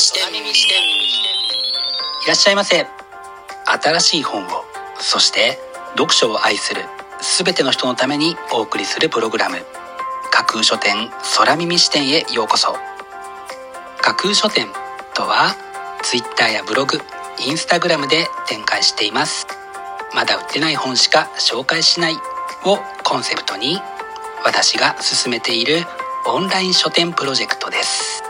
視点いらっしゃいませ。新しい本をそして読書を愛する全ての人のためにお送りするプログラム。架空書店空耳視点へようこそ。架空書店とは Twitter やブログインスタグラムで展開しています。まだ売ってない本しか紹介しないをコンセプトに私が進めているオンライン書店プロジェクトです。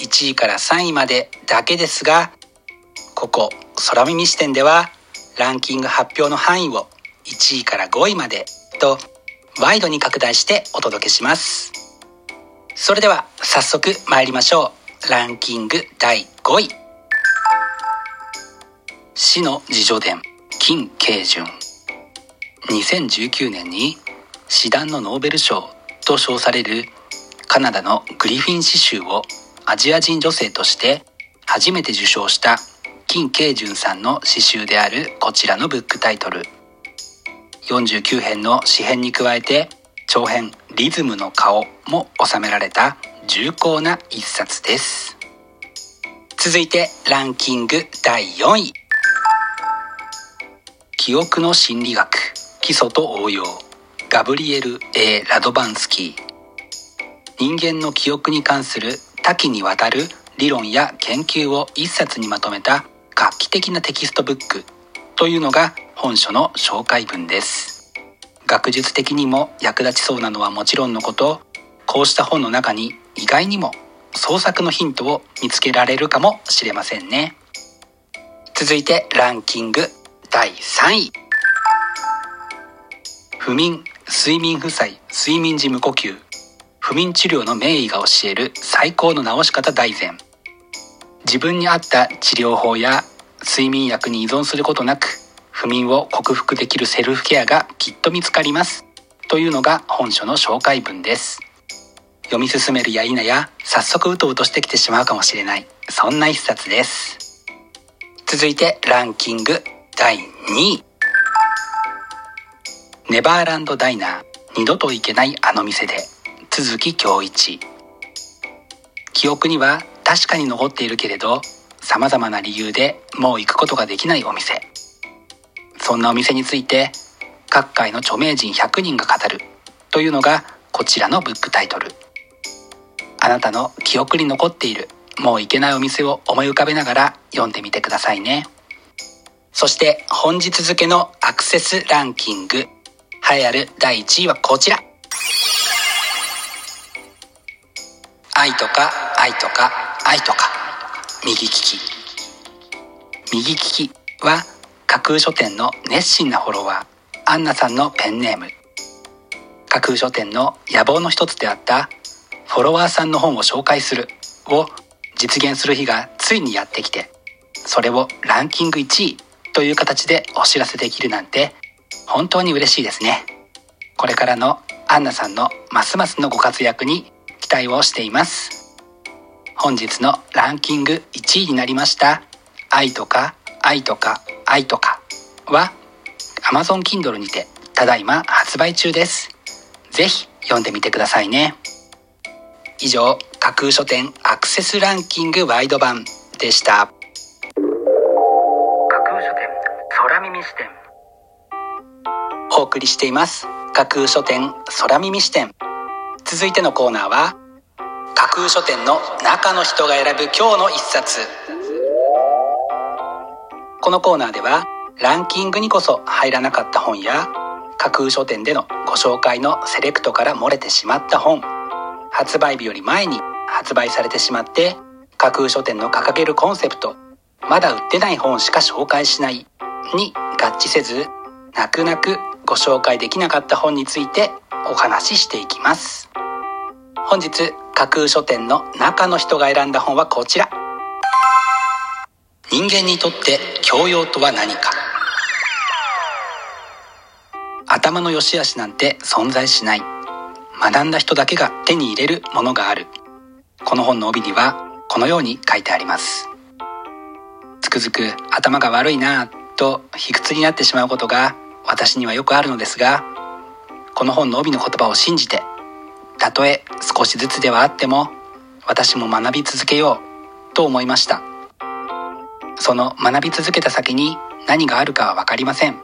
1位から3位までだけですがここ空耳視点ではランキング発表の範囲を1位から5位までとワイドに拡大してお届けします。それでは早速参りましょう。ランキング第5位。死の自叙伝金慶順。2019年に詩壇のノーベル賞と称されるカナダのグリフィン詩集をアジア人女性として初めて受賞した金慶順さんの詩集であるこちらのブックタイトル。49編の詩編に加えて長編「リズムの顔」も収められた重厚な一冊です。続いてランキング第4位。記憶の心理学基礎と応用。ガブリエル・ A・ ラドバンスキー。人間の記憶に関する多岐にわたる理論や研究を一冊にまとめた画期的なテキストブックというのが本書の紹介文です。学術的にも役立ちそうなのはもちろんのことこうした本の中に意外にも創作のヒントを見つけられるかもしれませんね。続いてランキング第3位。不眠睡眠負債睡眠時無呼吸。不眠治療の名医が教える最高の治し方大全。自分に合った治療法や睡眠薬に依存することなく不眠を克服できるセルフケアがきっと見つかります。というのが本書の紹介文です。読み進めるや否や早速うとうとしてきてしまうかもしれない。そんな一冊です。続いてランキング第2位。ネバーランドダイナー。二度と行けないあの店で。鈴木恭一。記憶には確かに残っているけれど様々な理由でもう行くことができないお店。そんなお店について各界の著名人100人が語るというのがこちらのブックタイトル。あなたの記憶に残っているもう行けないお店を思い浮かべながら読んでみてくださいね。そして本日付のアクセスランキング。栄えある第1位はこちら。愛とか愛とか愛とか。右利き。右利きは架空書店の熱心なフォロワー。アンナさんのペンネーム。架空書店の野望の一つであったフォロワーさんの本を紹介するを実現する日がついにやってきてそれをランキング1位という形でお知らせできるなんて本当に嬉しいですね。これからのアンナさんのますますのご活躍に期待をしています。本日のランキング1位になりました「愛とか愛とか愛とか」は Amazon Kindle にてただいま発売中です。ぜひ読んでみてくださいね。以上架空書店アクセスランキングワイド版でした。架空書店空耳視点。お送りしています。架空書店空耳視点続いてのコーナーは架空書店の中の人が選ぶ今日の一冊。このコーナーではランキングにこそ入らなかった本や架空書店でのご紹介のセレクトから漏れてしまった本発売日より前に発売されてしまって架空書店の掲げるコンセプトまだ売ってない本しか紹介しないに合致せず泣く泣くご紹介できなかった本についてお話ししていきます。本日架空書店の中の人が選んだ本はこちら。人間にとって教養とは何か。頭の良し悪しなんて存在しない。学んだ人だけが手に入れるものがある。この本の帯にはこのように書いてあります。つくづく頭が悪いなぁと卑屈になってしまうことが私にはよくあるのですがこの本の帯の言葉を信じてたとえ少しずつではあっても私も学び続けようと思いました。その学び続けた先に何があるかは分かりません。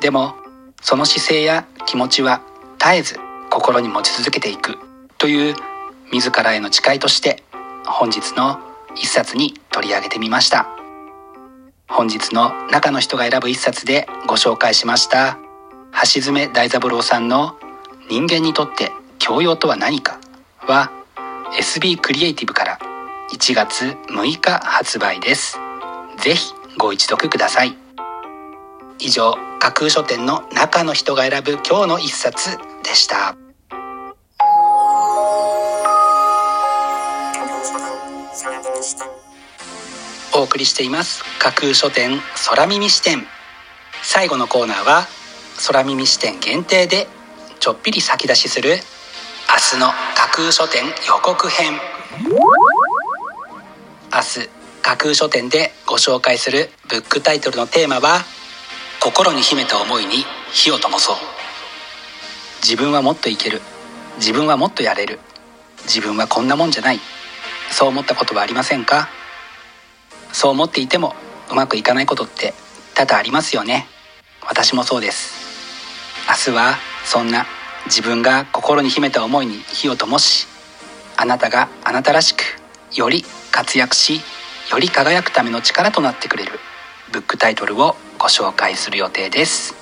でもその姿勢や気持ちは絶えず心に持ち続けていくという自らへの誓いとして本日の一冊に取り上げてみました。本日の中の人が選ぶ一冊でご紹介しました。橋爪大三郎さんの「人間にとって教養とは何か」は SB クリエイティブから1月6日発売です。ぜひご一読ください。以上架空書店の中の人が選ぶ今日の一冊でした。お送りしています。架空書店空耳視点。最後のコーナーは空耳視点限定でちょっぴり先出しする明日の架空書店予告編。明日架空書店でご紹介するブックタイトルのテーマは心に秘めた思いに火を灯そう。自分はもっといける。自分はもっとやれる。自分はこんなもんじゃない。そう思ったことはありませんか？そう思っていてもうまくいかないことって多々ありますよね。私もそうです。明日はそんな自分が心に秘めた思いに火を灯しあなたがあなたらしくより活躍しより輝くための力となってくれるブックタイトルをご紹介する予定です。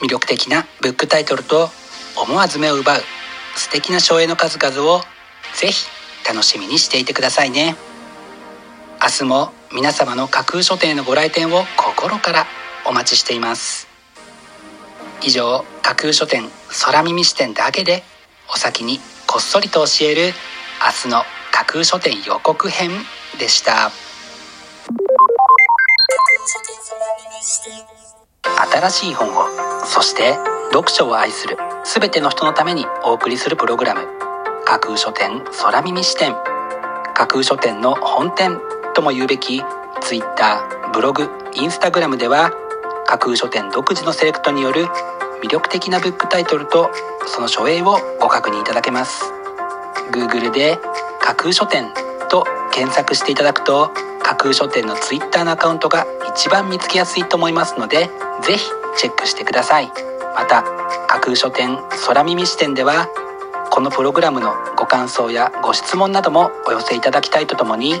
魅力的なブックタイトルと思わず目を奪う素敵な省エの数々をぜひ楽しみにしていてくださいね。明日も皆様の架空書店のご来店を心からお待ちしています。以上架空書店空耳視点だけでお先にこっそりと教える明日の架空書店予告編でした。新しい本をそして読書を愛する全ての人のためにお送りするプログラム架空書店空耳視点。架空書店の本店。とも言うべき Twitter ブログインスタグラムでは架空書店独自のセレクトによる魅力的なブックタイトルとその書影をご確認いただけます。Google で架空書店と検索していただくと架空書店の Twitter のアカウントが一番見つけやすいと思いますのでぜひチェックしてください。また架空書店空耳視点ではこのプログラムのご感想やご質問などもお寄せいただきたいとともに